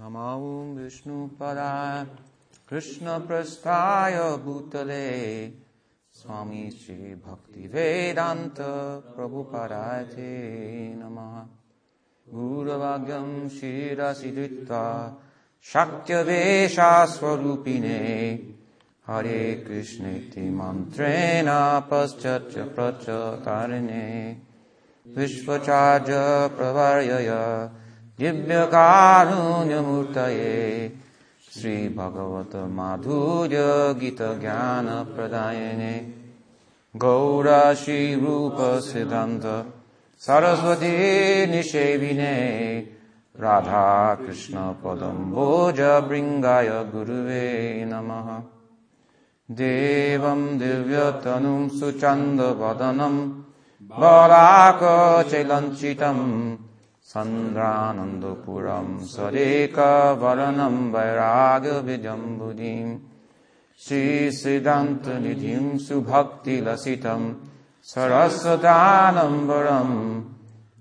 नमो विष्णुपदाय कृष्णप्रस्थाय भूतले। स्वामी श्रीभक्तिवेदान्त प्रभुपदाय ते नमः। गूढवाक्यं शिरसि धृत्वा शाक्यवेशास्वरूपिणे हरे कृष्णेति मन्त्रेण पश्चाच्च प्रचतारिणे। विश्वचार्य प्रवर्यय दिव्यकारुण्यमूर्तये श्रीभगवत माधुर्य गीतज्ञानप्रदायिने सरस्वती निषेविने भृङ्गाय गुरुवे नमः। देवं दिव्यतनुं सुचन्दवदनं बलाकचलञ्चितम् सन्द्रानन्दपुरं सरेकवर्णं वैराग्यविजम्बुधिं श्रीसिद्धान्तनिधिं सुभक्तिलसितं सरस्वतानम्बरं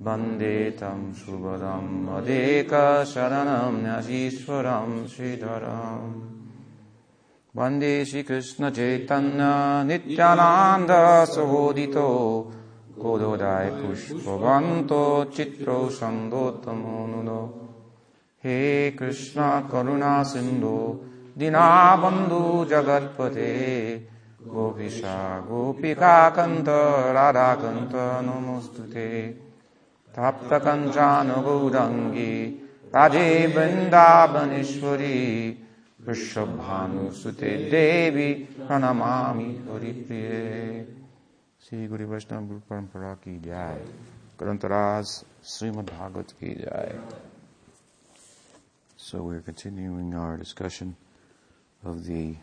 वन्दे तं सुभदं मदेकशरणं न्यसीश्वरं श्रीधरम्। वन्दे श्रीकृष्णचैतन्य नित्यानन्दसहोदितो গোদোদায় পুষ্পবন্ত চিত্র সন্দোতমনুন হে কৃষ্ণ করুণা সিন্ধু দীনাবন্ধু জগৎপথে গোপীষা গোপিকাকন্ত রাধাকন্ত নমস্তুতে তাপ্তকঞ্চান গৌরঙ্গী রাজে বৃন্দাবনেশ্বরী বিশ্বভানুসুতে দেবী প্রণমামি হরিপ্রিয়ে श्री गुरु वैष्णव गुरु परंपरा की जय ग्रंथराज श्रीमद भागवत की जय So we're continuing our discussion of the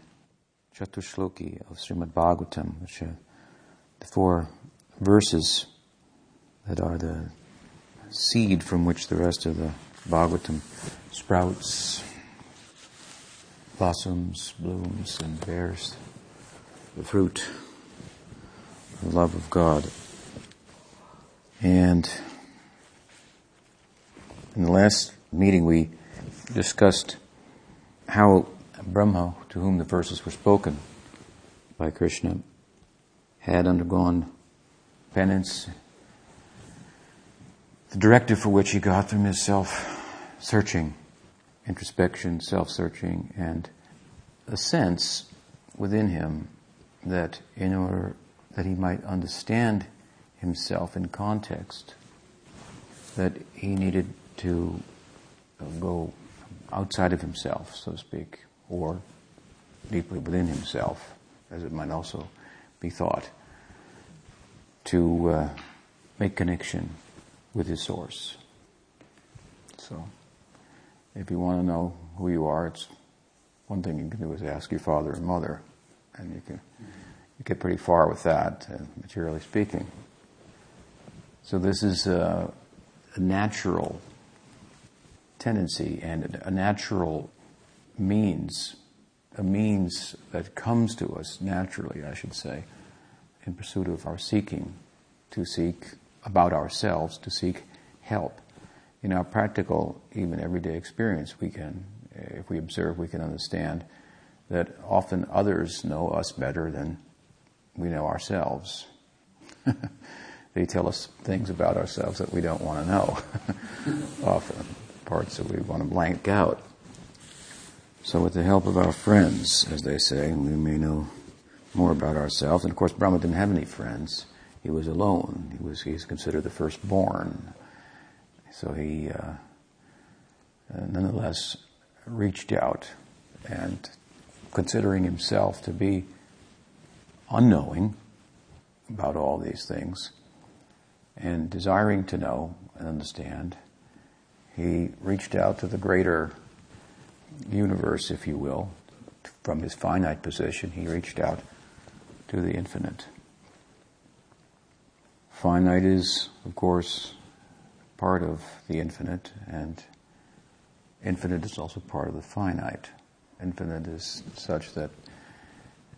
Chatushloki of Srimad Bhagavatam, which are the four verses that are the seed from which the rest of the Bhagavatam sprouts, blossoms, blooms, and bears the fruit the love of God. And in the last meeting, we discussed how Brahma, to whom the verses were spoken by Krishna, had undergone penance, the directive for which he got from his self searching, introspection, self searching, and a sense within him that in order that he might understand himself in context, that he needed to go outside of himself, so to speak, or deeply within himself, as it might also be thought, to uh, make connection with his source. So, if you want to know who you are, it's one thing you can do is ask your father and mother, and you can you get pretty far with that, uh, materially speaking. So this is a, a natural tendency and a natural means, a means that comes to us naturally, I should say, in pursuit of our seeking, to seek about ourselves, to seek help. In our practical, even everyday experience, we can, if we observe, we can understand that often others know us better than we know ourselves. they tell us things about ourselves that we don't want to know. Often, parts that we want to blank out. So, with the help of our friends, as they say, we may know more about ourselves. And of course, Brahma didn't have any friends. He was alone. He was he's considered the firstborn. So he, uh, uh nonetheless, reached out and considering himself to be unknowing about all these things and desiring to know and understand, he reached out to the greater universe, if you will. From his finite position, he reached out to the infinite. Finite is, of course, part of the infinite, and infinite is also part of the finite. Infinite is such that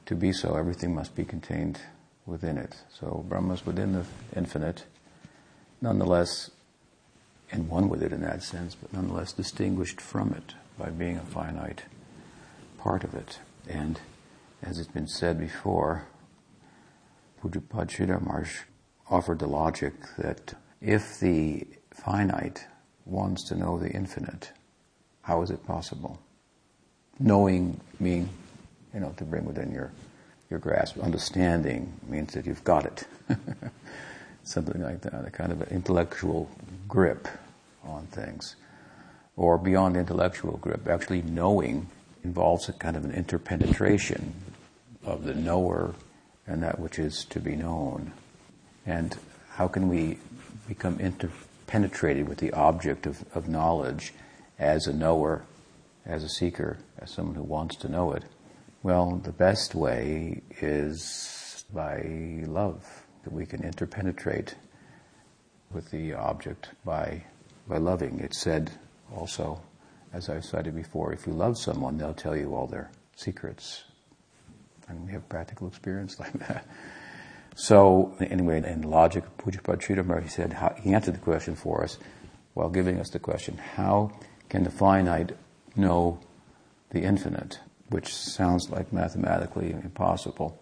to be so, everything must be contained within it. So Brahma is within the infinite, nonetheless, and one with it in that sense, but nonetheless distinguished from it by being a finite part of it. And as it's been said before, Pujyapad Sridhar offered the logic that if the finite wants to know the infinite, how is it possible? Knowing meaning, you know, to bring within your, your grasp. Understanding means that you've got it. Something like that, a kind of an intellectual grip on things. Or beyond intellectual grip, actually knowing involves a kind of an interpenetration of the knower and that which is to be known. And how can we become interpenetrated with the object of, of knowledge as a knower, as a seeker, as someone who wants to know it? Well, the best way is by love, that we can interpenetrate with the object by, by loving. It's said also, as I've cited before, if you love someone, they'll tell you all their secrets. And we have practical experience like that. So, anyway, in logic he said, how, he answered the question for us while giving us the question, how can the finite know the infinite? Which sounds like mathematically impossible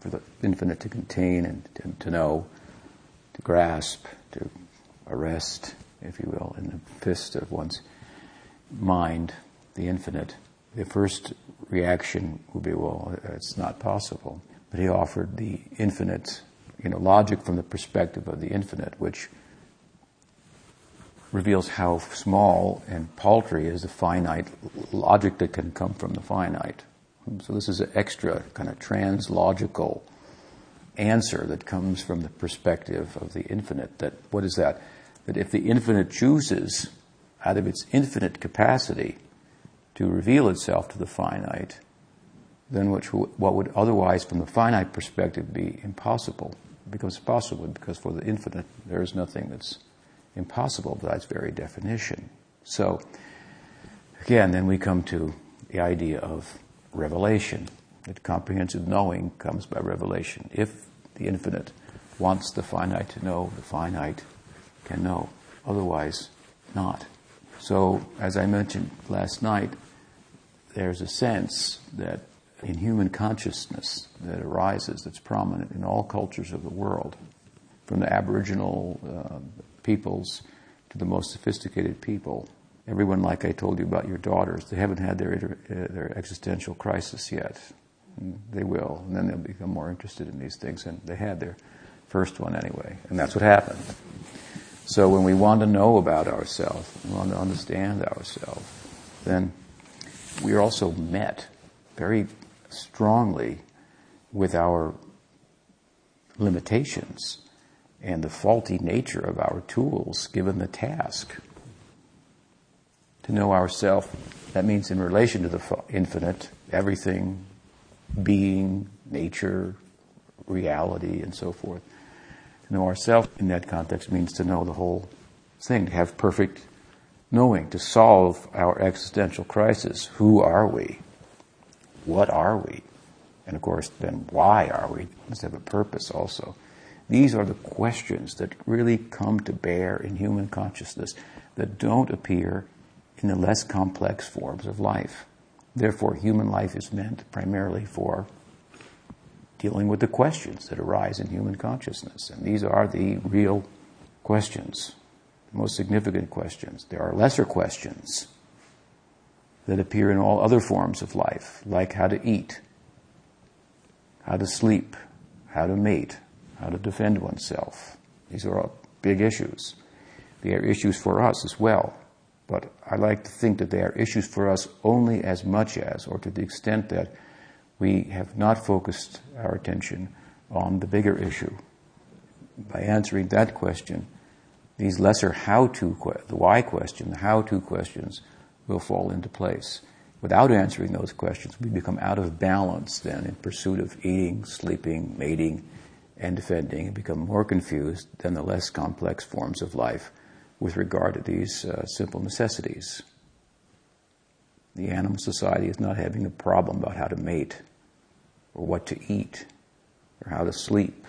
for the infinite to contain and to, to know, to grasp, to arrest, if you will, in the fist of one's mind, the infinite. The first reaction would be, well, it's not possible. But he offered the infinite, you know, logic from the perspective of the infinite, which reveals how small and paltry is the finite logic that can come from the finite. So this is an extra kind of translogical answer that comes from the perspective of the infinite. That what is that? That if the infinite chooses out of its infinite capacity to reveal itself to the finite, then which, what would otherwise, from the finite perspective, be impossible becomes possible because for the infinite there is nothing that's impossible by its very definition. So, again, then we come to the idea of revelation. That comprehensive knowing comes by revelation. If the infinite wants the finite to know, the finite can know. Otherwise, not. So, as I mentioned last night, there's a sense that in human consciousness that arises, that's prominent in all cultures of the world, from the Aboriginal uh, peoples to the most sophisticated people. Everyone, like I told you about your daughters, they haven't had their, uh, their existential crisis yet. And they will, and then they'll become more interested in these things, and they had their first one anyway, and that's what happened. So when we want to know about ourselves, we want to understand ourselves, then we are also met very strongly with our limitations and the faulty nature of our tools given the task. To know ourself, that means in relation to the infinite, everything, being, nature, reality, and so forth. To know ourself in that context means to know the whole thing, to have perfect knowing, to solve our existential crisis. Who are we? What are we? And of course, then why are we? Must have a purpose also. These are the questions that really come to bear in human consciousness that don't appear in the less complex forms of life. Therefore, human life is meant primarily for dealing with the questions that arise in human consciousness. And these are the real questions, the most significant questions. There are lesser questions that appear in all other forms of life, like how to eat, how to sleep, how to mate, how to defend oneself. These are all big issues. They are issues for us as well. But I like to think that they are issues for us only as much as, or to the extent that we have not focused our attention on the bigger issue. By answering that question, these lesser how to, the why question, the how to questions will fall into place. Without answering those questions, we become out of balance then in pursuit of eating, sleeping, mating, and defending become more confused than the less complex forms of life with regard to these uh, simple necessities. The animal society is not having a problem about how to mate, or what to eat, or how to sleep,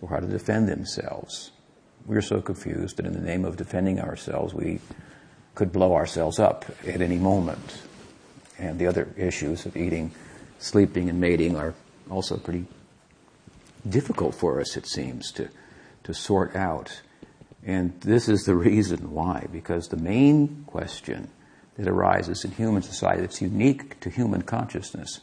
or how to defend themselves. We're so confused that in the name of defending ourselves, we could blow ourselves up at any moment. and the other issues of eating, sleeping, and mating are also pretty difficult for us, it seems, to, to sort out. And this is the reason why, because the main question that arises in human society that's unique to human consciousness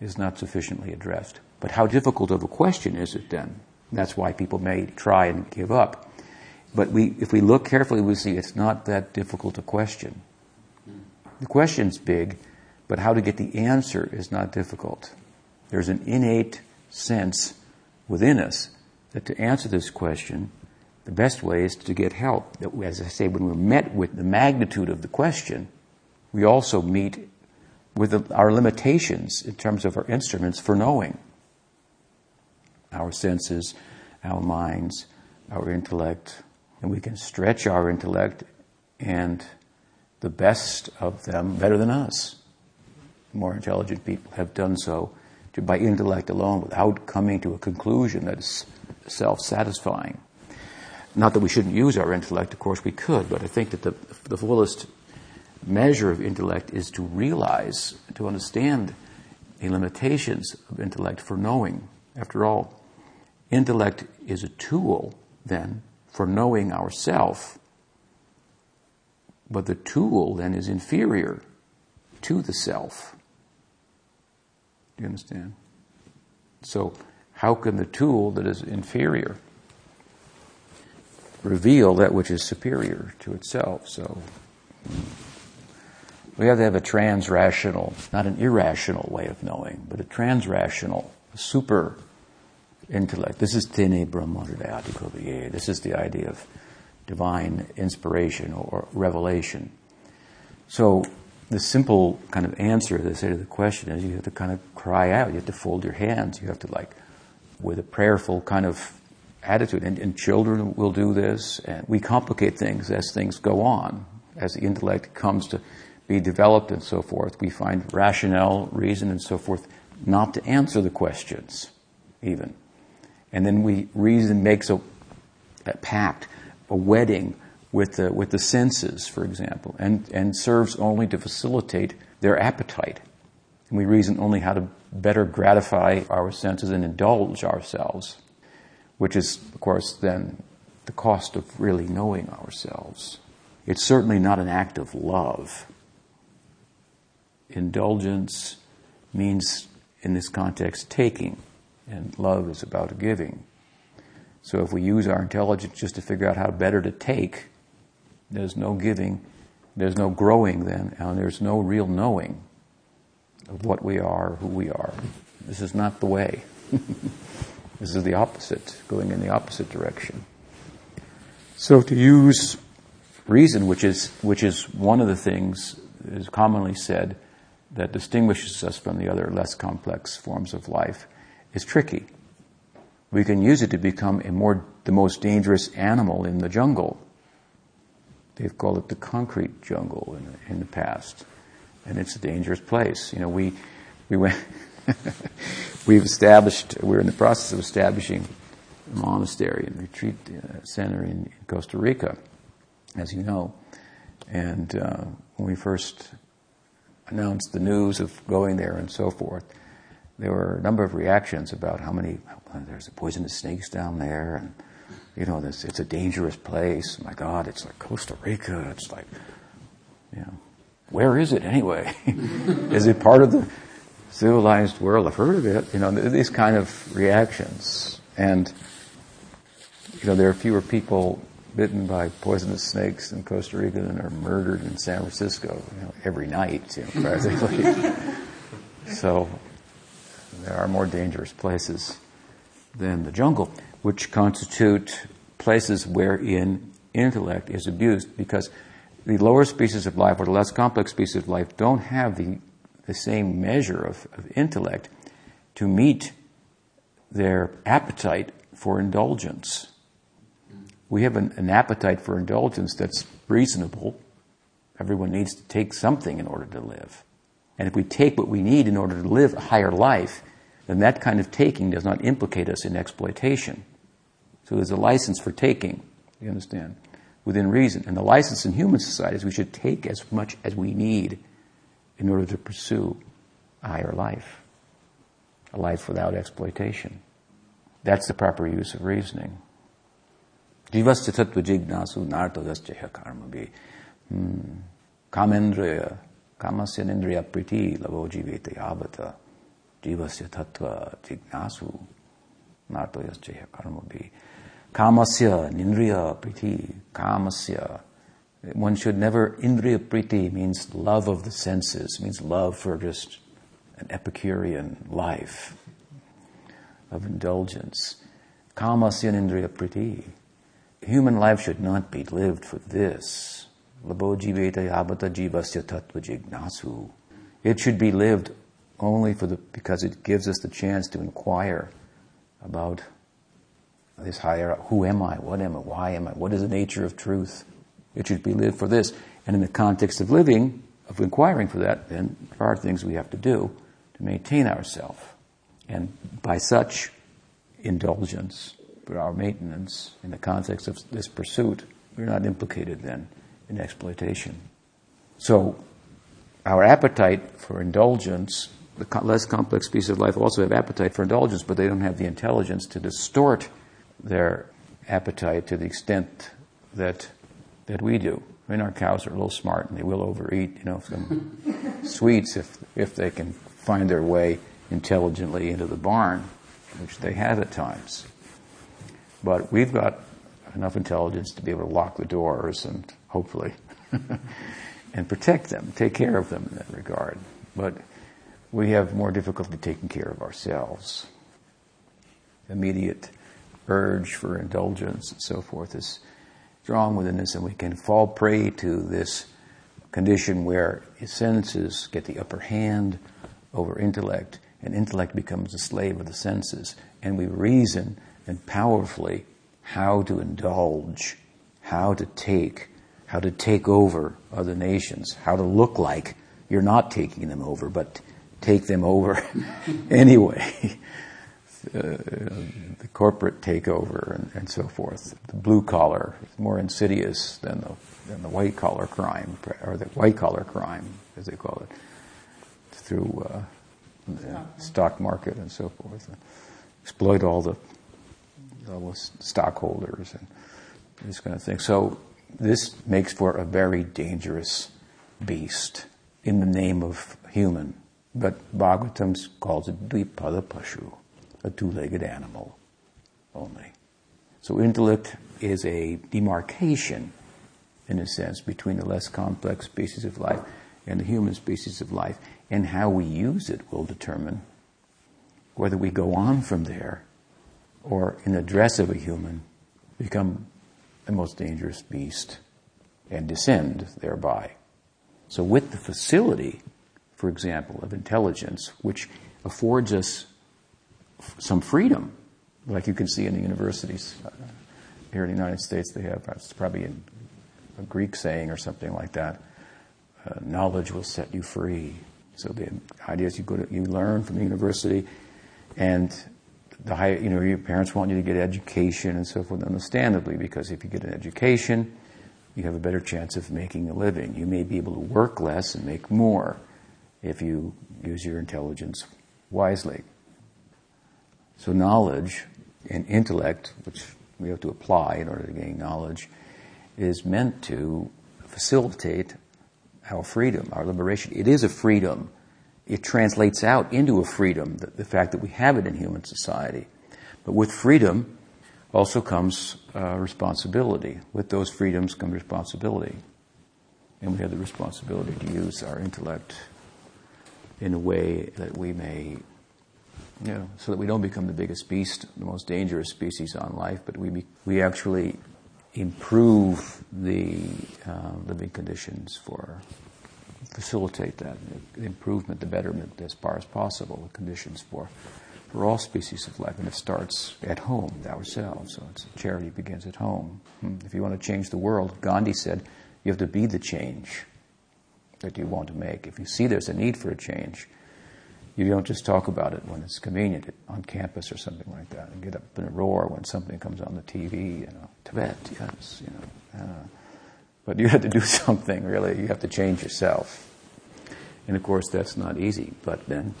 is not sufficiently addressed. But how difficult of a question is it then? That's why people may try and give up. But we, if we look carefully, we see it's not that difficult a question. The question's big, but how to get the answer is not difficult. There's an innate sense within us that to answer this question, the best way is to get help. That, as I say, when we're met with the magnitude of the question, we also meet with the, our limitations in terms of our instruments for knowing. Our senses, our minds, our intellect, and we can stretch our intellect and the best of them better than us. More intelligent people have done so by intellect alone without coming to a conclusion that is self satisfying. Not that we shouldn't use our intellect, of course we could, but I think that the, the fullest measure of intellect is to realize, to understand the limitations of intellect for knowing. After all, intellect is a tool, then, for knowing ourself, but the tool then is inferior to the self. Do you understand? So, how can the tool that is inferior reveal that which is superior to itself? So, we have to have a trans-rational, not an irrational way of knowing, but a trans-rational, super intellect. This is tene brahmaridayatikoviye. This is the idea of divine inspiration or revelation. So the simple kind of answer say to the question is you have to kind of cry out. You have to fold your hands. You have to like, with a prayerful kind of attitude. And, and children will do this. And we complicate things as things go on, as the intellect comes to be developed and so forth. We find rationale, reason, and so forth not to answer the questions, even. And then we reason makes a, a pact, a wedding with the, with the senses, for example, and, and serves only to facilitate their appetite. And we reason only how to better gratify our senses and indulge ourselves, which is, of course, then the cost of really knowing ourselves. It's certainly not an act of love. Indulgence means, in this context, taking and love is about giving. So if we use our intelligence just to figure out how better to take, there's no giving, there's no growing then, and there's no real knowing of what we are, who we are. This is not the way. this is the opposite, going in the opposite direction. So to use reason, which is, which is one of the things is commonly said that distinguishes us from the other less complex forms of life, is tricky. We can use it to become a more, the most dangerous animal in the jungle. They've called it the concrete jungle in, in the past. And it's a dangerous place. You know, we, we went, we've established, we're in the process of establishing a monastery and retreat uh, center in, in, Costa Rica, as you know. And uh, when we first announced the news of going there and so forth, there were a number of reactions about how many there's poisonous snakes down there, and you know this it's a dangerous place. My God, it's like Costa Rica. It's like, you know, where is it anyway? is it part of the civilized world? I've heard of it. You know, these kind of reactions, and you know there are fewer people bitten by poisonous snakes in Costa Rica than are murdered in San Francisco you know, every night, you know, practically. so there are more dangerous places than the jungle, which constitute places wherein intellect is abused because the lower species of life or the less complex species of life don't have the, the same measure of, of intellect to meet their appetite for indulgence. We have an, an appetite for indulgence that's reasonable. Everyone needs to take something in order to live. And if we take what we need in order to live a higher life, then that kind of taking does not implicate us in exploitation. So there's a license for taking, you understand, within reason. And the license in human society is we should take as much as we need in order to pursue a higher life, a life without exploitation. That's the proper use of reasoning. Jivasya tattva jignasu nartadasya karma hmm. Kamendriya, kamasya nindriya priti lavo jivete yavata. Jivasya tattva jignasu nartadasya karma Kamasya nindriya priti, kamasya. One should never, indriya priti means love of the senses, means love for just an Epicurean life of indulgence. Kamasya nindriya priti. Human life should not be lived for this. Labojiveta yabata jivasya tattva jignasu. It should be lived only for the, because it gives us the chance to inquire about this higher, who am I? What am I? Why am I? What is the nature of truth? It should be lived for this. And in the context of living, of inquiring for that, then there are things we have to do to maintain ourselves. And by such indulgence, for our maintenance, in the context of this pursuit, we're not implicated then in exploitation. So, our appetite for indulgence, the less complex species of life also have appetite for indulgence, but they don't have the intelligence to distort their appetite to the extent that that we do. I mean, our cows are a little smart and they will overeat, you know, some sweets if if they can find their way intelligently into the barn, which they have at times. But we've got enough intelligence to be able to lock the doors and hopefully and protect them, take care of them in that regard. But we have more difficulty taking care of ourselves. Immediate urge for indulgence and so forth is strong within us, and we can fall prey to this condition where senses get the upper hand over intellect, and intellect becomes a slave of the senses, and we reason and powerfully how to indulge, how to take, how to take over other nations, how to look like. You're not taking them over, but take them over anyway uh, the corporate takeover and, and, so forth. The blue collar is more insidious than the, than the white collar crime, or the white collar crime, as they call it, through uh, the stock market and so forth. And exploit all the, all the stockholders and this kind of thing. So this makes for a very dangerous beast in the name of human. But Bhagavatam calls it Dvipada Pashu a two-legged animal only. So intellect is a demarcation, in a sense, between the less complex species of life and the human species of life, and how we use it will determine whether we go on from there or, in the dress of a human, become the most dangerous beast and descend thereby. So, with the facility, for example, of intelligence, which affords us some freedom, like you can see in the universities uh, here in the United States. They have it's probably a Greek saying or something like that. Uh, knowledge will set you free. So the idea is you go to, you learn from the university, and the high, you know, your parents want you to get education and so forth, understandably, because if you get an education, you have a better chance of making a living. You may be able to work less and make more if you use your intelligence wisely. So knowledge and intellect, which we have to apply in order to gain knowledge, is meant to facilitate our freedom, our liberation. It is a freedom. It translates out into a freedom, the, the fact that we have it in human society. But with freedom also comes uh, responsibility. With those freedoms comes responsibility. And we have the responsibility to use our intellect in a way that we may know, so that we don't become the biggest beast, the most dangerous species on life, but we, be, we actually improve the uh, living conditions for, facilitate that, the improvement, the betterment as far as possible, the conditions for, for all species of life. And it starts at home, ourselves. So it's, charity begins at home. Hmm. If you want to change the world, Gandhi said, you have to be the change that you want to make. If you see there's a need for a change, you don't just talk about it when it's convenient on campus or something like that, and get up in a roar when something comes on the TV. You know, Tibet, yes, you know. Uh, but you have to do something really. You have to change yourself, And of course, that's not easy, but then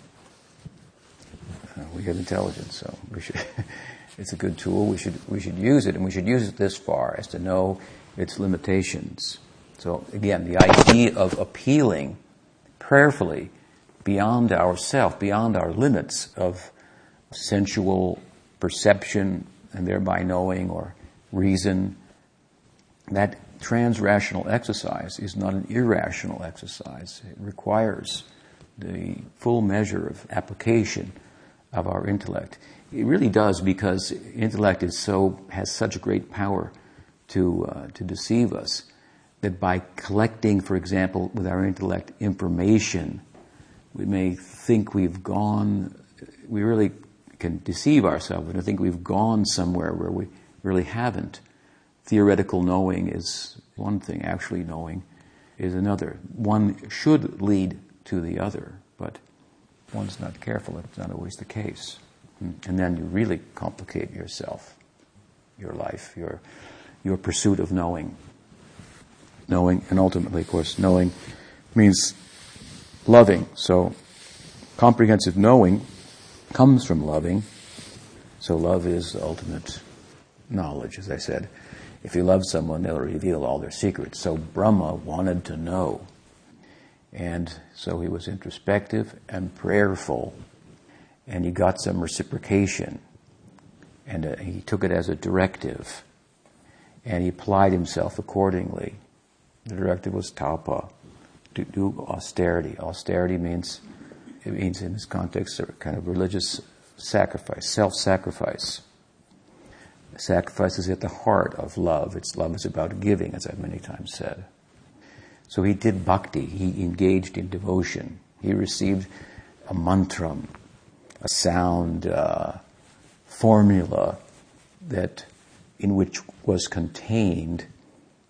uh, we have intelligence, so we should, it's a good tool. We should, we should use it, and we should use it this far as to know its limitations. So again, the idea of appealing prayerfully beyond ourself, beyond our limits of sensual perception and thereby knowing or reason, that transrational exercise is not an irrational exercise. It requires the full measure of application of our intellect. It really does because intellect is so has such great power to uh, to deceive us that by collecting, for example, with our intellect information, we may think we've gone. We really can deceive ourselves and think we've gone somewhere where we really haven't. Theoretical knowing is one thing, actually knowing is another. One should lead to the other, but one's not careful, it's not always the case. And then you really complicate yourself, your life, your, your pursuit of knowing. Knowing, and ultimately, of course, knowing means loving. So, comprehensive knowing comes from loving. So, love is ultimate knowledge, as I said. If you love someone, they'll reveal all their secrets. So, Brahma wanted to know. And so he was introspective and prayerful and he got some reciprocation. And uh, he took it as a directive. And he applied himself accordingly. The directive was tapa, do austerity. Austerity means, it means in this context, a kind of religious sacrifice, self-sacrifice. Sacrifice is at the heart of love. It's love is about giving, as I've many times said. So he did bhakti. He engaged in devotion. He received a mantram, a sound uh, formula that in which was contained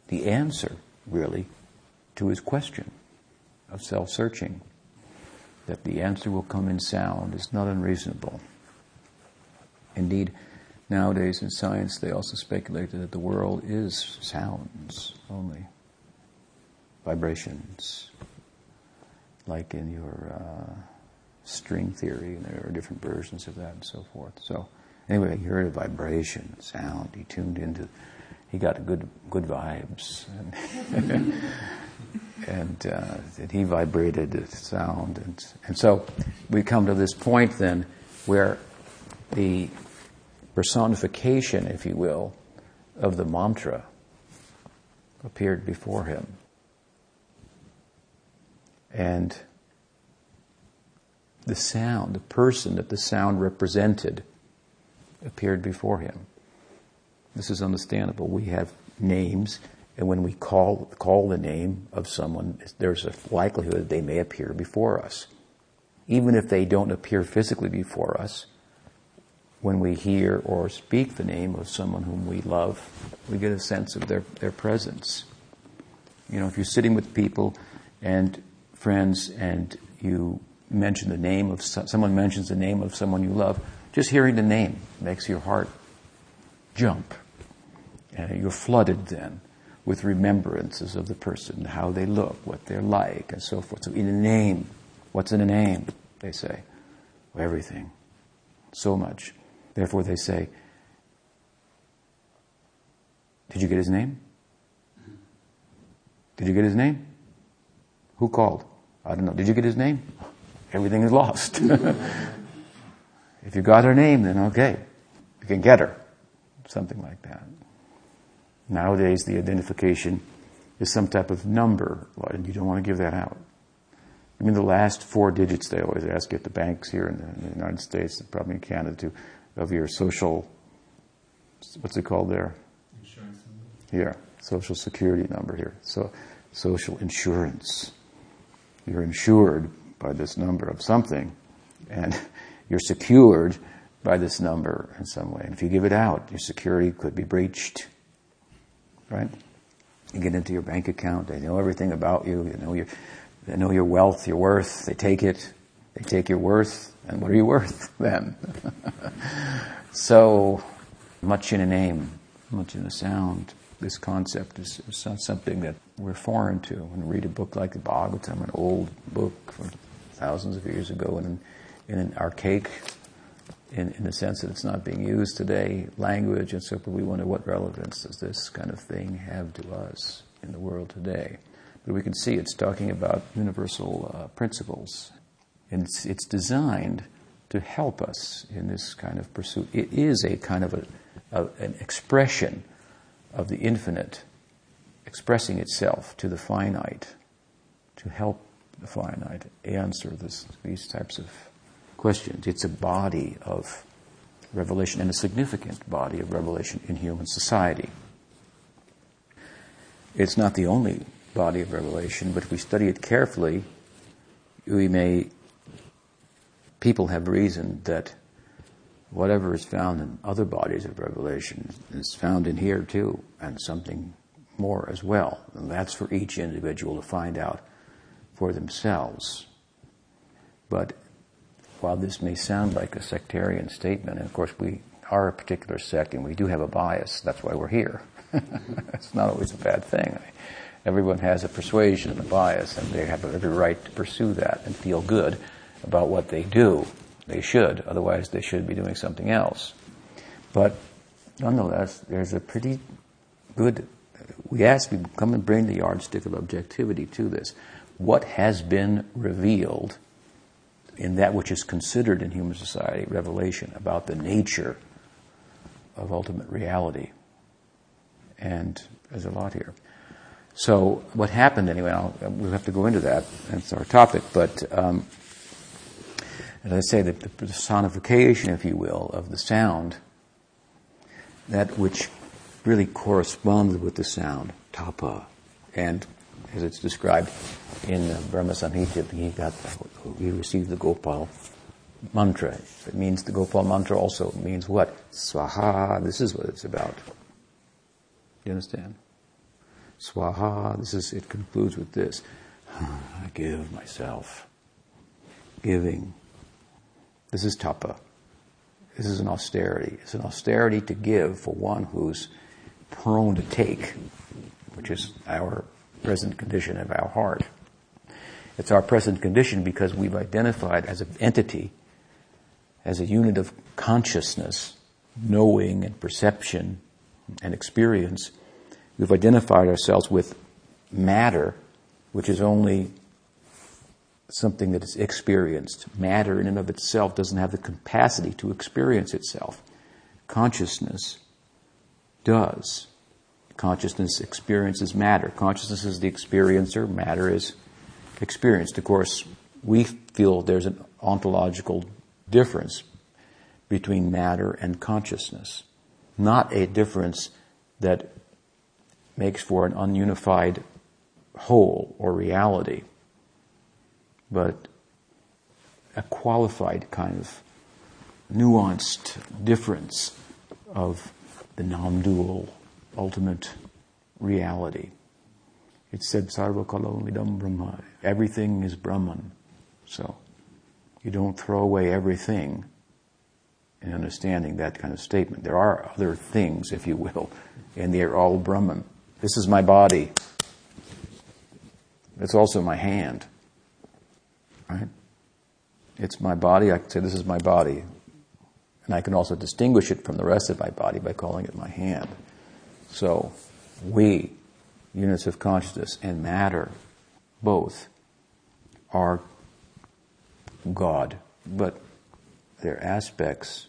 the answer, really, to his question of self-searching. That the answer will come in sound is not unreasonable. Indeed, nowadays in science they also speculate that the world is sounds only, vibrations, like in your uh, string theory, and there are different versions of that and so forth. So, anyway, he heard a vibration, sound. He tuned into, he got good good vibes, and, uh, he vibrated the sound, and and so we come to this point then where the personification, if you will, of the mantra appeared before him. And the sound, the person that the sound represented, appeared before him. This is understandable. We have names, and when we call, call the name of someone, there's a likelihood that they may appear before us. Even if they don't appear physically before us, when we hear or speak the name of someone whom we love, we get a sense of their, their presence. You know, if you're sitting with people and friends and you mention the name of someone mentions the name of someone you love, just hearing the name makes your heart jump. And you're flooded then with remembrances of the person, how they look, what they're like, and so forth. So in a name, what's in a name? They say, everything. So much. Therefore they say, did you get his name? Did you get his name? Who called? I don't know. Did you get his name? everything is lost. if you got her name, then okay, you can get her. Something like that. Nowadays, the identification is some type of number, and you don't want to give that out. I mean, the last four digits they always ask you at the banks here in the, in the United States, and probably in Canada too, of your social, what's it called there? Insurance number. Yeah, social security number here. So, social insurance. You're insured by this number of something, and you're secured by this number in some way. And if you give it out, your security could be breached. Right? You get into your bank account, they know everything about you, they know your, they know your wealth, your worth, they take it, they take your worth, and what are you worth then? so, much in a name, much in a sound. this concept is, is not something that we're foreign to. When we read a book like the Bhagavatam, an old book from thousands of years ago, in, in an archaic, in, in the sense that it's not being used today, language and so forth, we wonder what relevance does this kind of thing have to us in the world today. But we can see it's talking about universal uh, principles. And it's, it's designed to help us in this kind of pursuit. It is a kind of a, a, an expression of the infinite expressing itself to the finite to help the finite answer this, these types of questions. It's a body of revelation and a significant body of revelation in human society. It's not the only body of revelation, but if we study it carefully, we may, people have reasoned that whatever is found in other bodies of revelation is found in here too, and something more as well. And that's for each individual to find out for themselves. But while this may sound like a sectarian statement, and of course we are a particular sect and we do have a bias, that's why we're here. it's not always a bad thing. Everyone has a persuasion and a bias, and they have every right to pursue that and feel good about what they do. They should, otherwise, they should be doing something else. But nonetheless, there's a pretty good. We ask people come and bring the yardstick of objectivity to this. What has been revealed in that which is considered in human society revelation about the nature of ultimate reality? And there's a lot here. So what happened anyway? I'll, we'll have to go into that. That's our topic. But um, as I say, the, the personification, if you will, of the sound, that which really corresponds with the sound, tapa, and as it's described in Brahma Samhita, he got he received the Gopal mantra. It means the Gopal mantra also means what? Swaha. This is what it's about. You understand? Swaha, this is, it concludes with this. I give myself. Giving. This is tapa. This is an austerity. It's an austerity to give for one who's prone to take, which is our present condition of our heart. It's our present condition because we've identified as an entity, as a unit of consciousness, knowing and perception and experience, We've identified ourselves with matter, which is only something that is experienced. Matter in and of itself doesn't have the capacity to experience itself. Consciousness does. Consciousness experiences matter. Consciousness is the experiencer, matter is experienced. Of course, we feel there's an ontological difference between matter and consciousness. Not a difference that makes for an ununified whole or reality, but a qualified kind of nuanced difference of the non-dual ultimate reality. It said sarva idam brahma. Everything is Brahman. So you don't throw away everything in understanding that kind of statement. There are other things, if you will, and they're all Brahman. This is my body. It's also my hand. Right? It's my body. I can say this is my body. And I can also distinguish it from the rest of my body by calling it my hand. So, we, units of consciousness and matter, both, are God, but they're aspects,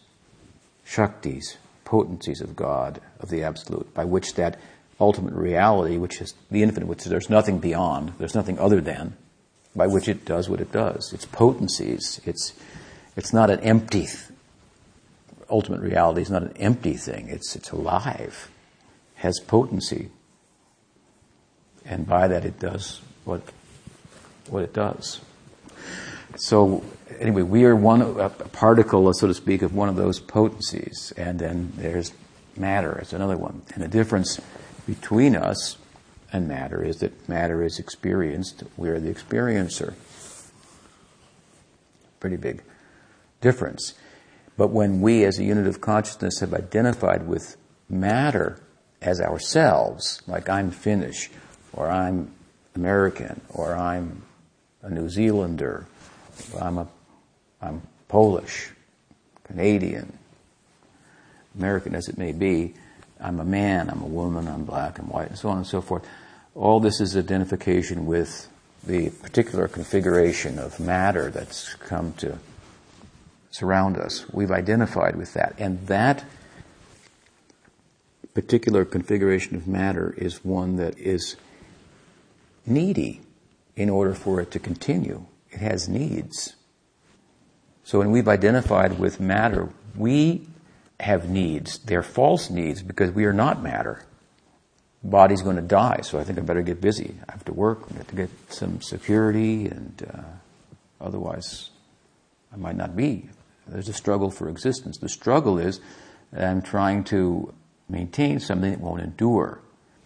shaktis, potencies of God, of the Absolute, by which that ultimate reality, which is the infinite, which there's nothing beyond, there's nothing other than, by which it does what it does. Its potencies, it's, it's not an empty, th- ultimate reality is not an empty thing, it's, it's alive, has potency. And by that it does what, what it does. So, anyway, we are one, a particle, so to speak, of one of those potencies, and then there's matter It's another one. And the difference between us and matter is that matter is experienced, we're the experiencer. Pretty big difference. But when we, as a unit of consciousness, have identified with matter as ourselves, like I'm Finnish, or I'm American, or I'm a New Zealander, I'm a, I'm Polish, Canadian, American as it may be, I'm a man, I'm a woman, I'm black, I'm white, and so on and so forth. All this is identification with the particular configuration of matter that's come to surround us. We've identified with that. And that particular configuration of matter is one that is needy in order for it to continue. It has needs. So when we've identified with matter, we have needs. They're false needs because we are not matter. Body's going to die, so I think I better get busy. I have to work, I have to get some security, and uh, otherwise I might not be. There's a struggle for existence. The struggle is that I'm trying to maintain something that won't endure.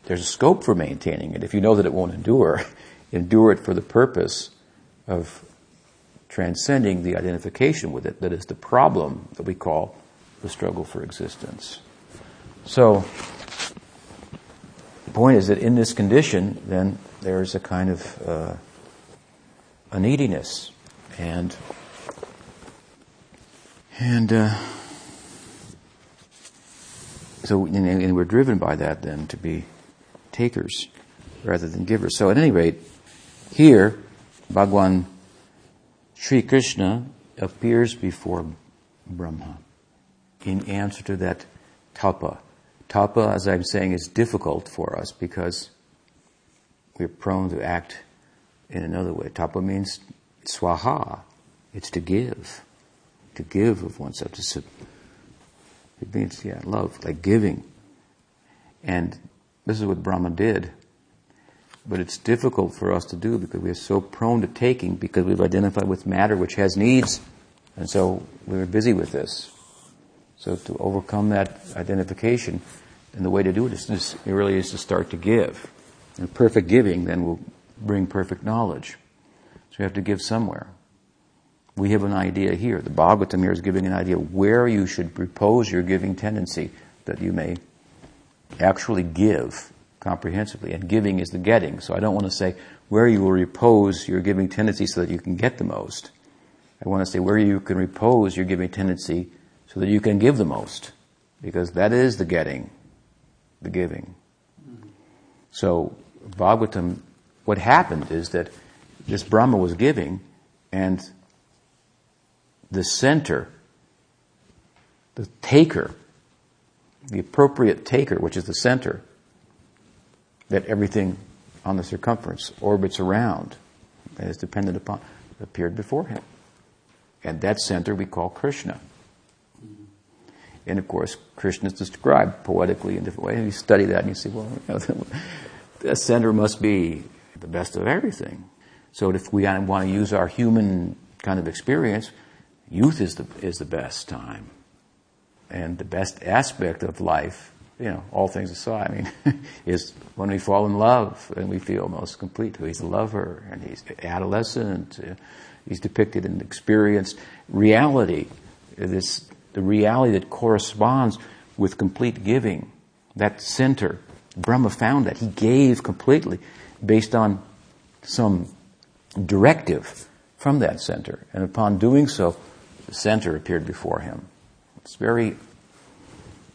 There's a scope for maintaining it. If you know that it won't endure, endure it for the purpose of transcending the identification with it that is the problem that we call the struggle for existence. So, the point is that in this condition, then there's a kind of uh, a neediness, and and uh, so and we're driven by that then to be takers rather than givers. So at any rate, here Bhagwan Sri Krishna appears before Brahma in answer to that tapa. Tapa, as I'm saying, is difficult for us because we're prone to act in another way. Tapa means swaha. It's to give. To give of oneself. To, it means, yeah, love, like giving. And this is what Brahma did. But it's difficult for us to do because we're so prone to taking because we've identified with matter which has needs. And so we're busy with this. So to overcome that identification, and the way to do it is just, it really is to start to give. And perfect giving then will bring perfect knowledge. So you have to give somewhere. We have an idea here. The Bhagavatam here is giving an idea where you should repose your giving tendency that you may actually give comprehensively. And giving is the getting. So I don't want to say where you will repose your giving tendency so that you can get the most. I want to say where you can repose your giving tendency so that you can give the most. Because that is the getting, the giving. So, Bhagavatam, what happened is that this Brahma was giving, and the center, the taker, the appropriate taker, which is the center, that everything on the circumference orbits around and is dependent upon, appeared before him. And that center we call Krishna. And of course, Krishna is described poetically in different ways. You study that and you say, well, you know, the center must be the best of everything. So if we want to use our human kind of experience, youth is the, is the best time. And the best aspect of life, you know, all things aside, I mean, is when we fall in love and we feel most complete. He's a lover and he's adolescent. He's depicted in experienced reality. This the reality that corresponds with complete giving. That center, Brahma found that. He gave completely based on some directive from that center. And upon doing so, the center appeared before him. It's very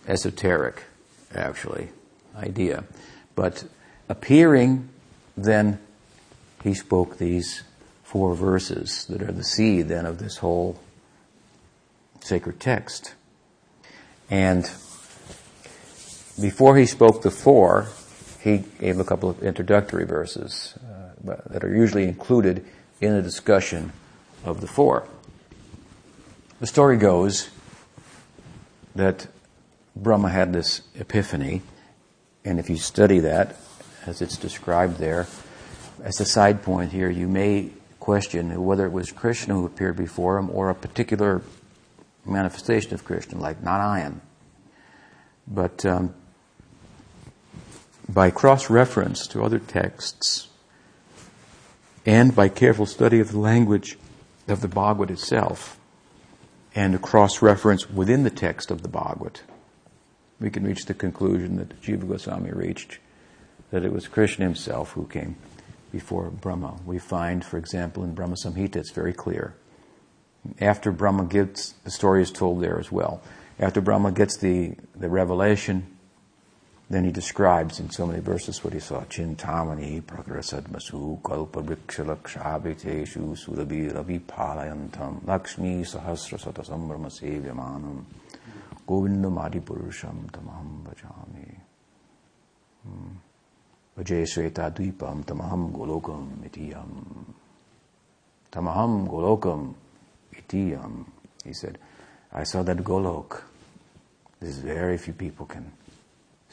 esoteric, actually, idea. But appearing, then he spoke these four verses that are the seed then of this whole sacred text. And before he spoke the four, he gave a couple of introductory verses uh, that are usually included in a discussion of the four. The story goes that Brahma had this epiphany, and if you study that, as it's described there, as a side point here, you may question whether it was Krishna who appeared before him or a particular manifestation of Krishna, like Narayan. But um, by cross reference to other texts and by careful study of the language of the Bhagavat itself and a cross reference within the text of the Bhagavat, we can reach the conclusion that Jiva Goswami reached, that it was Krishna himself who came before Brahma. We find, for example, in Brahma Samhita, it's very clear. After Brahma gets, the story is told there as well. After Brahma gets the, the revelation, then he describes in so many verses what he saw. Chintamani prakrasadmasu kalpa vrikshalakshhabiteshu sudabhi ravi palayantam lakshmi sahasrasata sambrama sevyamanam govindam adipurusham tamaham bhajami. Hmm. Bhaje Sveta Dvipam Tamaham Golokam Itiyam. Tamaham Golokam Itiyam. He said, I saw that Golok. There's very few people can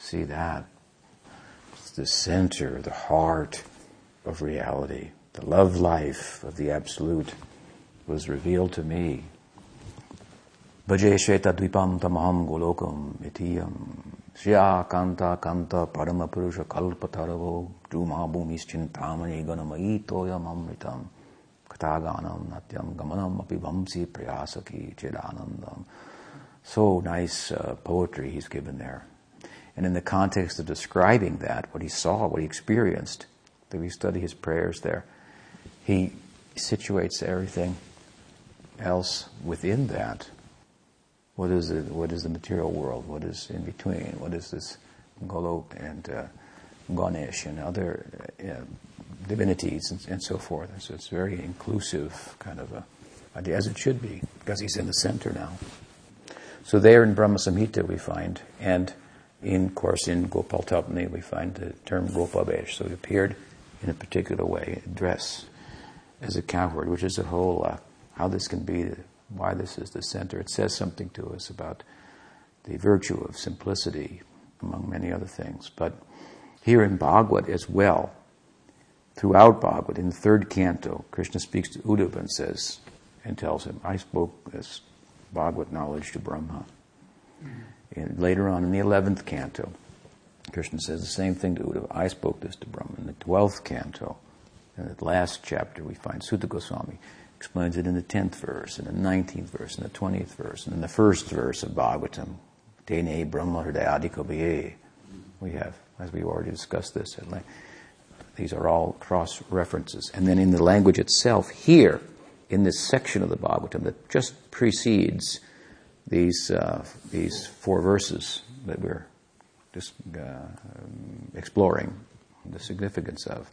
see that. It's the center, the heart of reality. The love life of the Absolute was revealed to me. Bhaje Shveta Dvipam Golokam Itiyam. Shya Kanta Kanta Kalpataravo Druma Bhumischintamani Ganamai Toyam Amritam Kataganam Natyam Gamanam Api Vamsi Prayasaki Chedanandam. So nice uh, poetry he's given there. And in the context of describing that, what he saw, what he experienced, that we study his prayers there, he situates everything else within that what is it? What is the material world? What is in between? What is this Golok and uh, Ganesh and other uh, divinities and, and, so forth? So it's very inclusive kind of a idea, as it should be, because he's in the center now. So there in Brahma Samhita we find, and in course in Gopal Tapani we find the term Gopavesh. So he appeared in a particular way, dress as a cowherd, which is a whole uh, how this can be why this is the center. It says something to us about the virtue of simplicity, among many other things. But here in Bhagavat as well, throughout Bhagavat, in the third canto, Krishna speaks to Uddhava and says, and tells him, I spoke this Bhagavat knowledge to Brahma. And later on in the 11th canto, Krishna says the same thing to Uddhava. I spoke this to Brahma. In the 12th canto, in the last chapter, we find Suta Goswami explains it in the 10th verse, in the 19th verse, in the 20th verse, and in the first verse of Bhagavatam. Dene Brahma Hridayadikabaye. We have, as we already discussed this at length. These are all cross references. And then in the language itself, here, in this section of the Bhagavatam that just precedes these, uh, these four verses that we're just uh, exploring the significance of,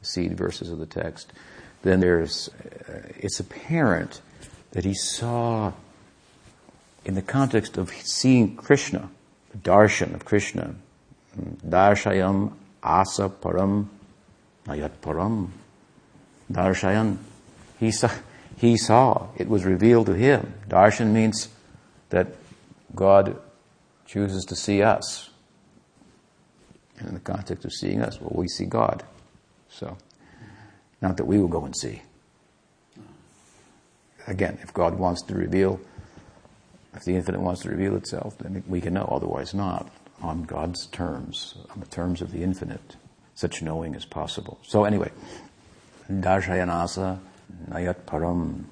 the seed verses of the text then there's, uh, it's apparent that he saw, in the context of seeing Krishna, the darshan of Krishna, darshayam asa param nayat param, darshayan, he saw, he saw, it was revealed to him. Darshan means that God chooses to see us. And in the context of seeing us, well, we see God. So, not that we will go and see. Again, if God wants to reveal, if the infinite wants to reveal itself, then we can know, otherwise not, on God's terms, on the terms of the infinite. Such knowing is possible. So anyway, Darshayanasa Nayat Param.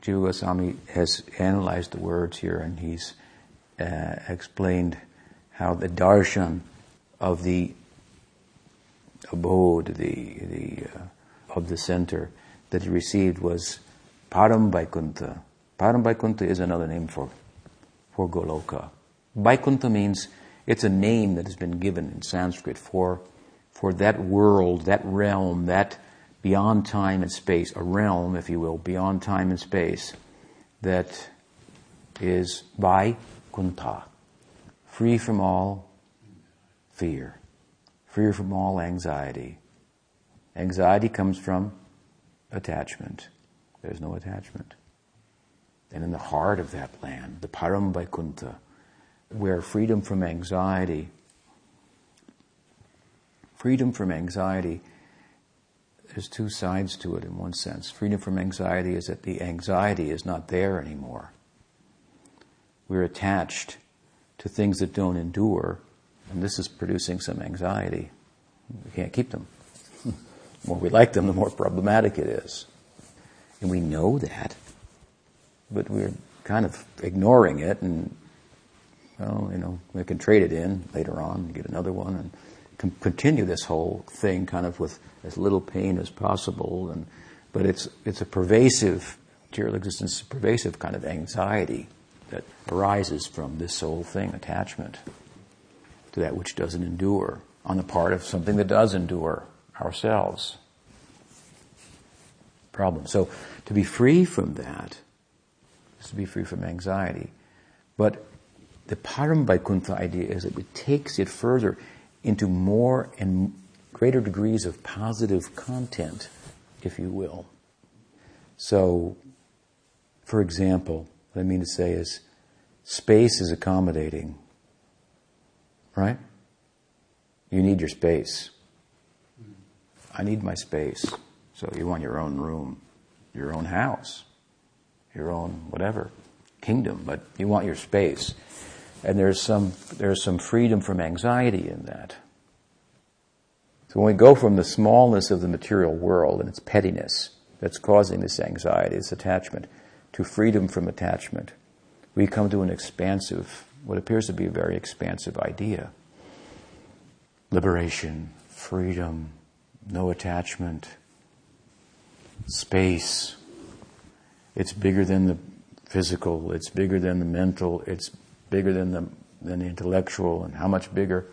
Jiva Goswami has analyzed the words here and he's uh, explained how the darshan of the abode, the, the uh, of the center that he received was Param Vaikuntha. Param Vaikuntha is another name for, for Goloka. Vaikuntha means it's a name that has been given in Sanskrit for, for that world, that realm, that beyond time and space, a realm, if you will, beyond time and space, that is Vaikuntha, free from all fear, free from all anxiety, Anxiety comes from attachment. There's no attachment. And in the heart of that land, the Param Vaikuntha, where freedom from anxiety, freedom from anxiety, there's two sides to it in one sense. Freedom from anxiety is that the anxiety is not there anymore. We're attached to things that don't endure, and this is producing some anxiety. We can't keep them. The more we like them, the more problematic it is. And we know that, but we're kind of ignoring it and Well, you know, we can trade it in later on and get another one and continue this whole thing kind of with as little pain as possible. And, but it's, it's a pervasive, material existence pervasive kind of anxiety that arises from this whole thing, attachment to that which doesn't endure on the part of something that does endure, ourselves. Problem. So to be free from that is to be free from anxiety. But the Param Vaikuntha idea is that it takes it further into more and greater degrees of positive content, if you will. So, for example, what I mean to say is space is accommodating, right? You need your space. I need my space. So you want your own room, your own house, your own whatever kingdom, but you want your space. And there's some, there's some freedom from anxiety in that. So when we go from the smallness of the material world and its pettiness that's causing this anxiety, this attachment, to freedom from attachment, we come to an expansive, what appears to be a very expansive idea. Liberation, freedom, no attachment, space. It's bigger than the physical, it's bigger than the mental, it's bigger than the, than the intellectual, and how much bigger?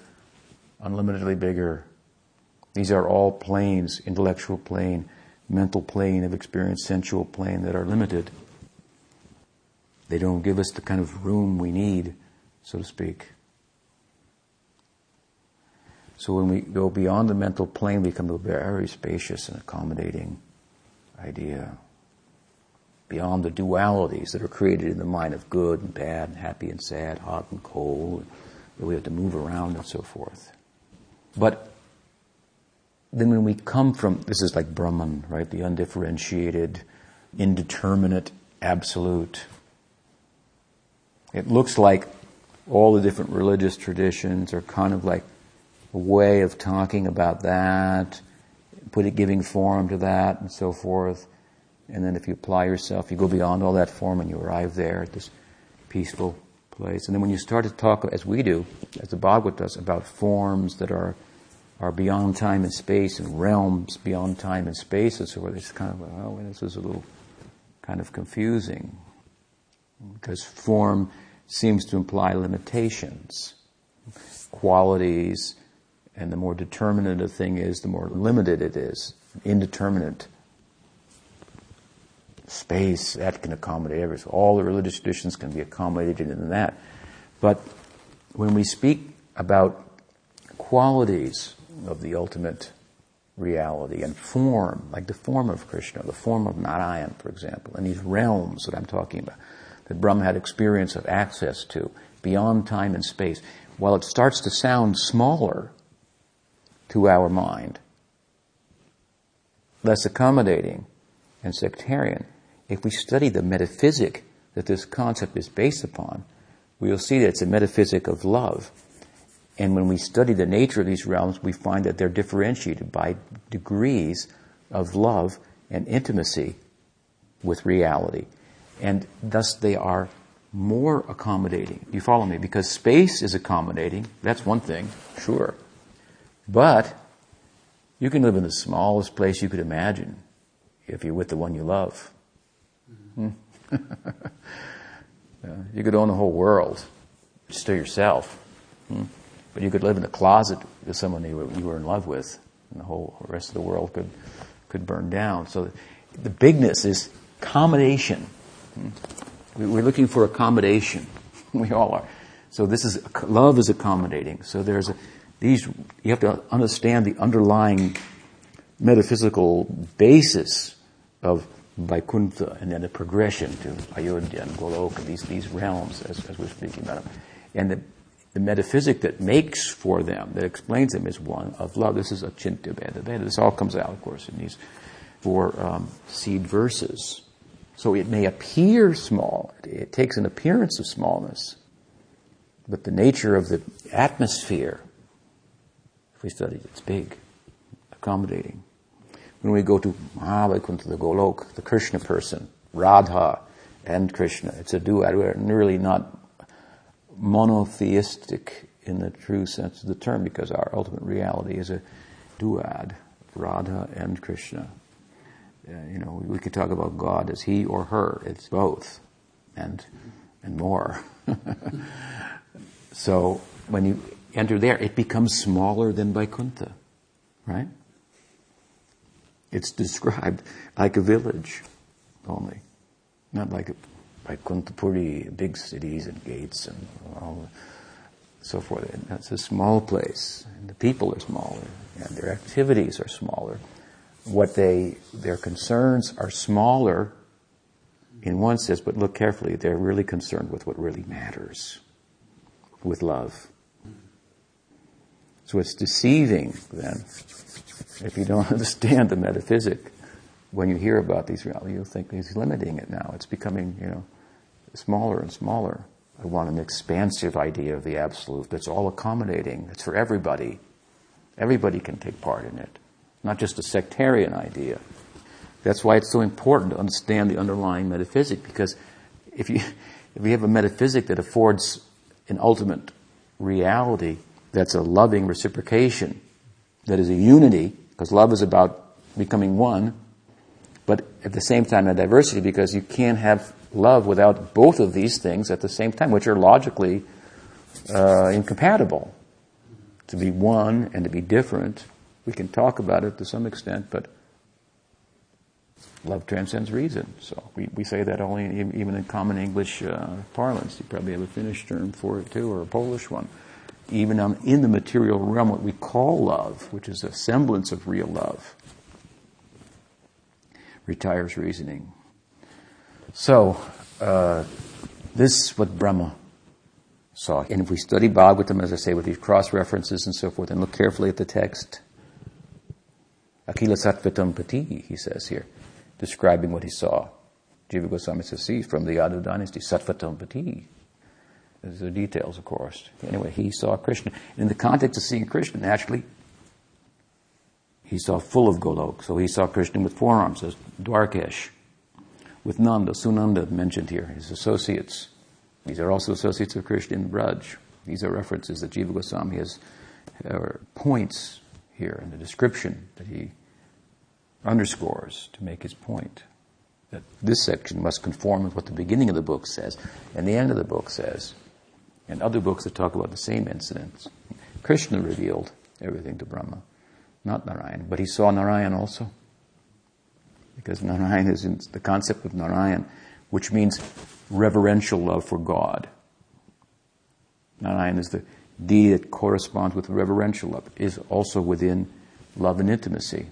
Unlimitedly bigger. These are all planes, intellectual plane, mental plane of experience, sensual plane that are limited. They don't give us the kind of room we need, so to speak. So when we go beyond the mental plane, we come to a very spacious and accommodating idea beyond the dualities that are created in the mind of good and bad, and happy and sad, hot and cold, that we have to move around and so forth. But then when we come from, this is like Brahman, right? The undifferentiated, indeterminate, absolute. It looks like all the different religious traditions are kind of like a way of talking about that, put it, giving form to that and so forth. And then if you apply yourself, you go beyond all that form and you arrive there at this peaceful place. And then when you start to talk, as we do, as the Bhagavat does, about forms that are are beyond time and space and realms beyond time and space and so forth, it's kind of, oh, this is a little kind of confusing. Because form seems to imply limitations, qualities, and the more determinate a thing is, the more limited it is, indeterminate space, that can accommodate everything. All the religious traditions can be accommodated in that. But when we speak about qualities of the ultimate reality and form, like the form of Krishna, the form of Narayan, for example, and these realms that I'm talking about, that Brahma had experience of access to, beyond time and space, while it starts to sound smaller to our mind, less accommodating and sectarian, if we study the metaphysic that this concept is based upon, we will see that it's a metaphysic of love. And when we study the nature of these realms, we find that they're differentiated by degrees of love and intimacy with reality. And thus they are more accommodating. You follow me? Because space is accommodating. That's one thing, sure. But you can live in the smallest place you could imagine if you're with the one you love. Hmm. you could own the whole world just to yourself. Hmm. But you could live in the closet with someone you were, you were in love with, and the whole rest of the world could, could burn down. So the bigness is accommodation. Hmm. We're looking for accommodation. We all are. So this is, love is accommodating. So there's a, these, you have to understand the underlying metaphysical basis of Vaikuntha and then the progression to Ayodhya and Goloka, these, these realms as, as we're speaking about them. And the, the metaphysic that makes for them, that explains them, is one of love. This is Achintya Bheda Bheda. This all comes out, of course, in these four um, seed verses. So it may appear small. It takes an appearance of smallness. But the nature of the atmosphere, if we study it, it's big, accommodating when we go to Mahavaikuntha, the Golok, the Krishna person, Radha and Krishna, it's a duet. We're really not monotheistic in the true sense of the term because our ultimate reality is a duad, Radha and Krishna. Uh, you know, we, we could talk about God as he or her. It's both, and and more. so when you enter there, it becomes smaller than Vaikuntha, right? It's described like a village only, not like a, Vaikuntha Puri, big cities and gates and all so forth. And that's a small place, and the people are smaller, and their activities are smaller. What they, their concerns are smaller in one sense, but look carefully, they're really concerned with what really matters, with love. So it's deceiving then, if you don't understand the metaphysic, when you hear about these realities, you'll think he's limiting it now. It's becoming, you know, smaller and smaller. I want an expansive idea of the absolute that's all accommodating. It's for everybody. Everybody can take part in it, not just a sectarian idea. That's why it's so important to understand the underlying metaphysic, because if you, if you have a metaphysic that affords an ultimate reality that's a loving reciprocation, that is a unity, because love is about becoming one, but at the same time a diversity, because you can't have love without both of these things at the same time, which are logically uh, incompatible. To be one and to be different, we can talk about it to some extent, but love transcends reason. So we, we say that only even in common English uh, parlance. You probably have a Finnish term for it too, or a Polish one. Even in the material realm, what we call love, which is a semblance of real love, retires reasoning. So, uh, this is what Brahma saw. And if we study Bhagavatam, as I say, with these cross references and so forth, and look carefully at the text, Akila Sattvatam Pati, he says here, describing what he saw. Jiva Goswami says, see, from the Yadu dynasty, Sattvatam Pati. There's the details, of course. Anyway, he saw Krishna. In the context of seeing Krishna, naturally, he saw full of Golok. So he saw Krishna with forearms, as Dwarkesh with Nanda, Sunanda mentioned here, his associates. These are also associates of Krishna in Braj. These are references that Jiva Goswami has, or points here in the description that he underscores to make his point. That this section must conform with what the beginning of the book says and the end of the book says, and other books that talk about the same incidents. Krishna revealed everything to Brahma, not Narayan, but he saw Narayan also because Narayan is in the concept of Narayan, which means reverential love for God. Narayan is the deity that corresponds with reverential love, is also within love and intimacy.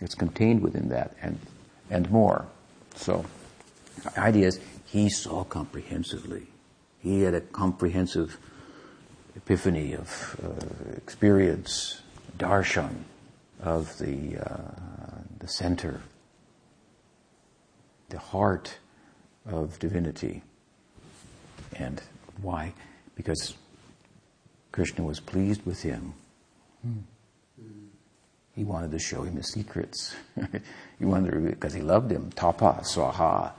It's contained within that and, and more. So, the idea is he saw comprehensively. He had a comprehensive epiphany of uh, experience, darshan, of the, uh, the center the heart of divinity. And why? Because Krishna was pleased with him. Hmm. He wanted to show him his secrets. he wanted to, because he loved him. Tapa, swaha.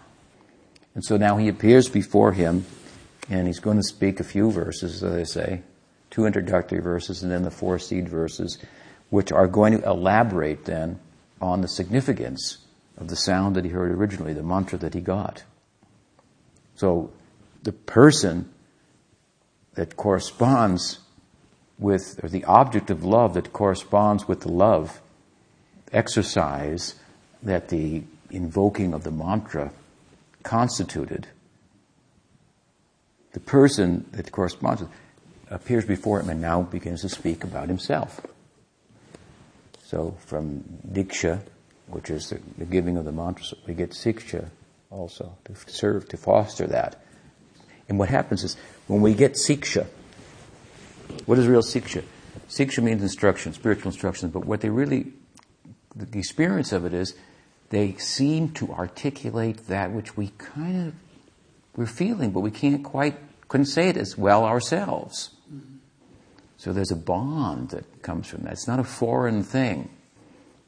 And so now he appears before him, and he's going to speak a few verses, as I say, two introductory verses, and then the four seed verses, which are going to elaborate then on the significance of the sound that he heard originally, the mantra that he got. So the person that corresponds with, or the object of love that corresponds with the love exercise that the invoking of the mantra constituted, the person that corresponds with appears before him and now begins to speak about himself. So from Diksha, which is the, the giving of the mantras. We get siksha also to serve, to foster that. And what happens is when we get siksha, what is real siksha? Siksha means instruction, spiritual instruction, but what they really, the experience of it is they seem to articulate that which we kind of, we're feeling, but we can't quite, couldn't say it as well ourselves. Mm-hmm. So there's a bond that comes from that. It's not a foreign thing.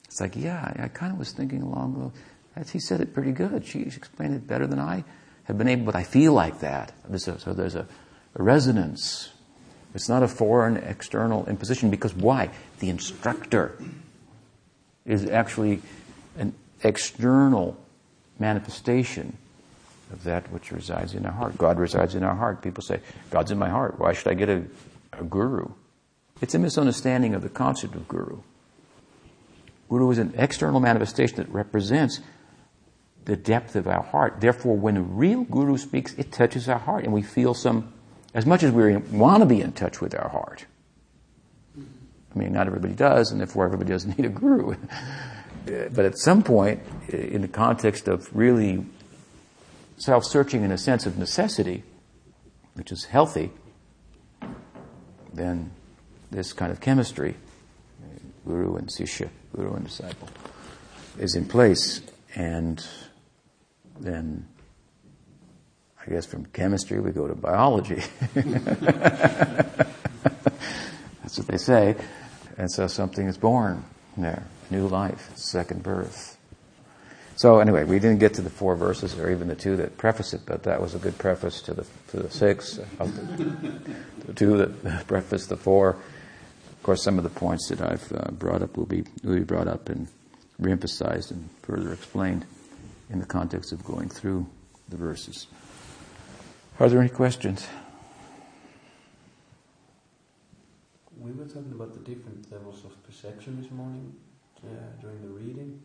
It's like, yeah, I, kind of was thinking along the, he said it pretty good. She explained it better than I have been able, but I feel like that. A, so there's a, a resonance. It's not a foreign external imposition because why? The instructor is actually an external manifestation of that which resides in our heart. God resides in our heart. People say, God's in my heart. Why should I get a, a guru? It's a misunderstanding of the concept of guru. Guru is an external manifestation that represents the depth of our heart. Therefore, when a real guru speaks, it touches our heart and we feel some, as much as we want to be in touch with our heart. I mean, not everybody does, and therefore everybody doesn't need a guru. but at some point, in the context of really self-searching in a sense of necessity, which is healthy, then this kind of chemistry, guru and sishya, guru and disciple, is in place. And then, I guess from chemistry we go to biology. That's what they say. And so something is born there, new life, second birth. So anyway, we didn't get to the four verses or even the two that preface it, but that was a good preface to the to the six, the, the two that preface the four. Of course, some of the points that I've uh, brought up will be will be brought up and reemphasized and further explained in the context of going through the verses. Are there any questions? We were talking about the different levels of perception this morning uh, during the reading,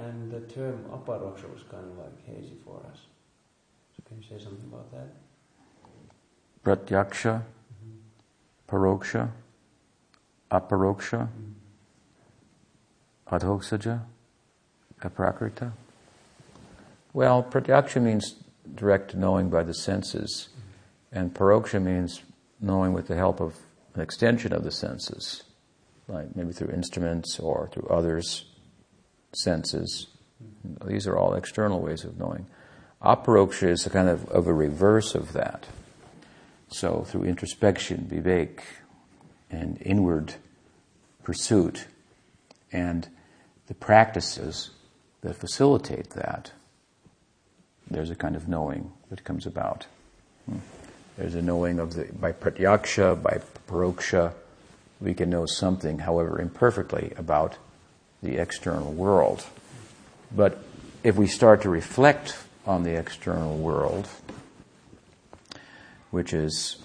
and the term aparoksha was kind of like hazy for us. So can you say something about that? Pratyaksha, mm-hmm. paroksha, aparoksha, mm-hmm. adhoksaja, aprakrita. Well, pratyaksha means direct knowing by the senses, mm-hmm. and paroksha means knowing with the help of an extension of the senses, like maybe through instruments or through others' senses. These are all external ways of knowing. Aparoksha is a kind of, of a reverse of that. So through introspection, vivek, and inward pursuit, and the practices that facilitate that, there's a kind of knowing that comes about. Hmm. There's a knowing of the, by pratyaksha, by paroksha, we can know something, however imperfectly, about the external world. But if we start to reflect on the external world, which is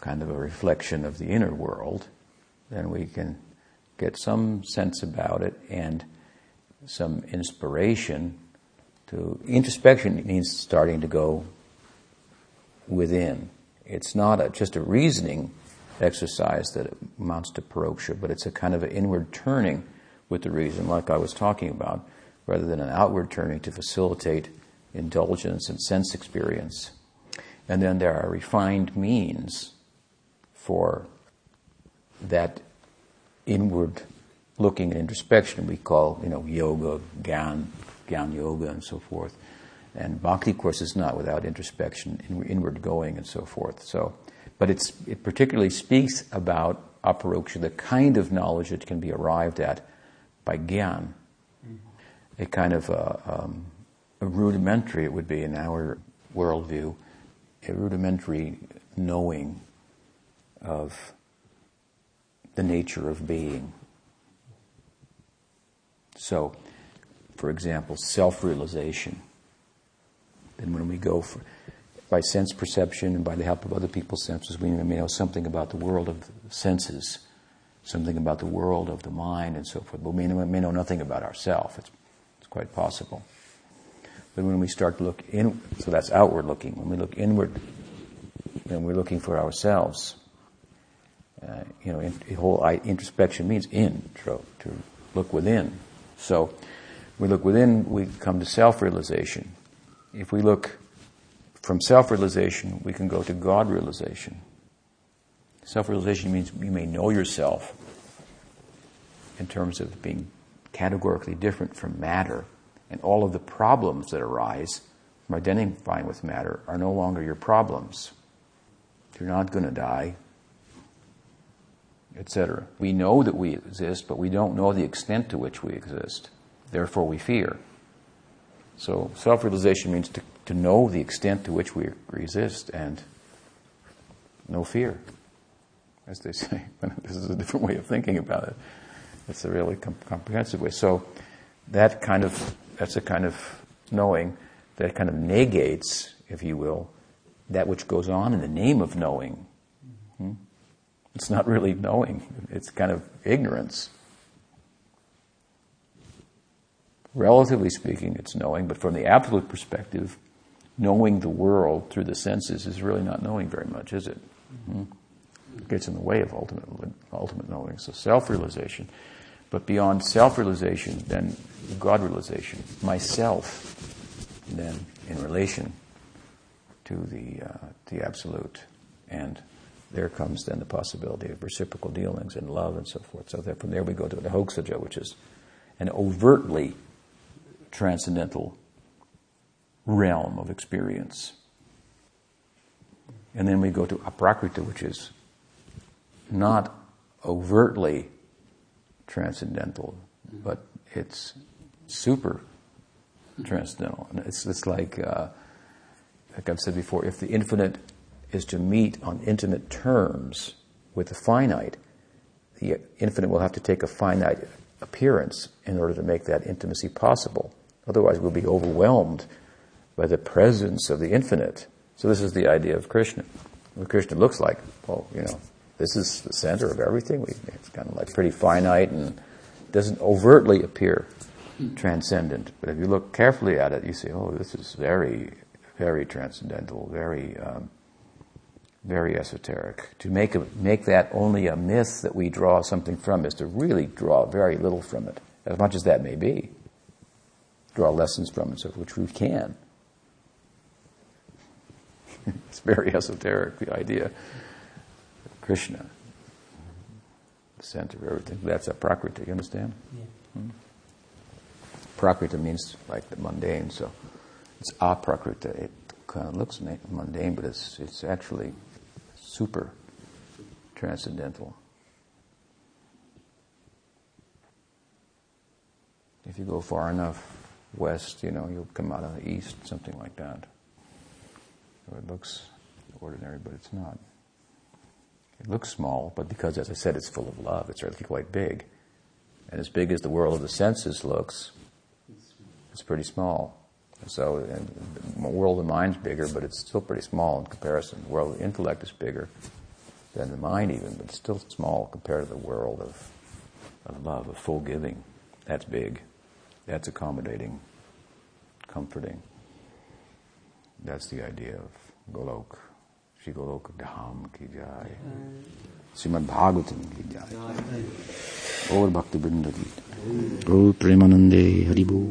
kind of a reflection of the inner world, then we can get some sense about it and some inspiration to introspection means starting to go within. It's not a, just a reasoning exercise that amounts to paroksha, but it's a kind of an inward turning with the reason, like I was talking about, rather than an outward turning to facilitate indulgence and sense experience. And then there are refined means for that inward looking and introspection we call, you know, yoga, gyan, gyan yoga, and so forth. And bhakti, of course, is not without introspection, inward going, and so forth. So, but it particularly speaks about aparoksha, the kind of knowledge that can be arrived at by gyan, a kind of a, um, a rudimentary, it would be in our worldview, a rudimentary knowing of the nature of being. So, for example, self realization and when we go for, by sense perception and by the help of other people's senses, we may know something about the world of senses, something about the world of the mind, and so forth. But we may, know nothing about ourselves. It's, it's quite possible. But when we start to look in, so that's outward looking. When we look inward, then we're looking for ourselves. Uh, you know, in, whole introspection means in, to, look within. So, we look within, we come to self-realization if we look from self realization, we can go to God realization. Self realization means you may know yourself in terms of being categorically different from matter, and all of the problems that arise from identifying with matter are no longer your problems. You're not going to die, etc. We know that we exist, but we don't know the extent to which we exist. Therefore, we fear. So self-realization means to, to know the extent to which we exist and no fear, as they say. this is a different way of thinking about it. It's a really com- comprehensive way. So that kind of that's a kind of knowing that kind of negates, if you will, that which goes on in the name of knowing. Hmm? It's not really knowing; it's kind of ignorance. Relatively speaking, it's knowing, but from the absolute perspective, knowing the world through the senses is really not knowing very much, is it? Mm-hmm. Gets in the way of ultimate, ultimate knowing. So self-realization. But beyond self-realization, then God realization. Myself, then in relation to the, uh, the absolute. And there comes then the possibility of reciprocal dealings and love and so forth. So that from there we go to adhoksaja, which is an overtly transcendental realm of experience. And then we go to aprakrita, which is not overtly transcendental, but it's super transcendental. And it's, it's like, uh, like I've said before, if the infinite is to meet on intimate terms with the finite, the infinite will have to take a finite appearance in order to make that intimacy possible. Otherwise, we'll be overwhelmed by the presence of the infinite. So this is the idea of Krishna. What Krishna looks like, well, you know, this is the center of everything. It's kind of like pretty finite and doesn't overtly appear transcendent. But if you look carefully at it, you see, oh, this is very, very transcendental, very, um, very esoteric. To make a, make that only a myth that we draw something from is to really draw very little from it, as much as that may be. Draw lessons from it, so which we can. it's very esoteric, the idea. Krishna, the center of everything. That's a prakriti, you understand? Yeah. Hmm? Prakriti means like the mundane, so it's aprakrita. It kind of looks mundane, but it's, it's actually super transcendental. If you go far enough west, you know, you'll come out of the east, something like that. So it looks ordinary, but it's not. It looks small, but because, as I said, it's full of love, it's really quite big. And as big as the world of the senses looks, it's pretty small. So the world of mind's bigger, but it's still pretty small in comparison. The world of intellect is bigger than the mind even, but it's still small compared to the world of, of love, of full giving. That's big. That's accommodating, comforting. That's the idea of Golok. Shri Golok Dham ki jai. Srimad Bhagavatam ki jai. Gaur Bhakti Vrinda ki. Gaur Premanande Haribol.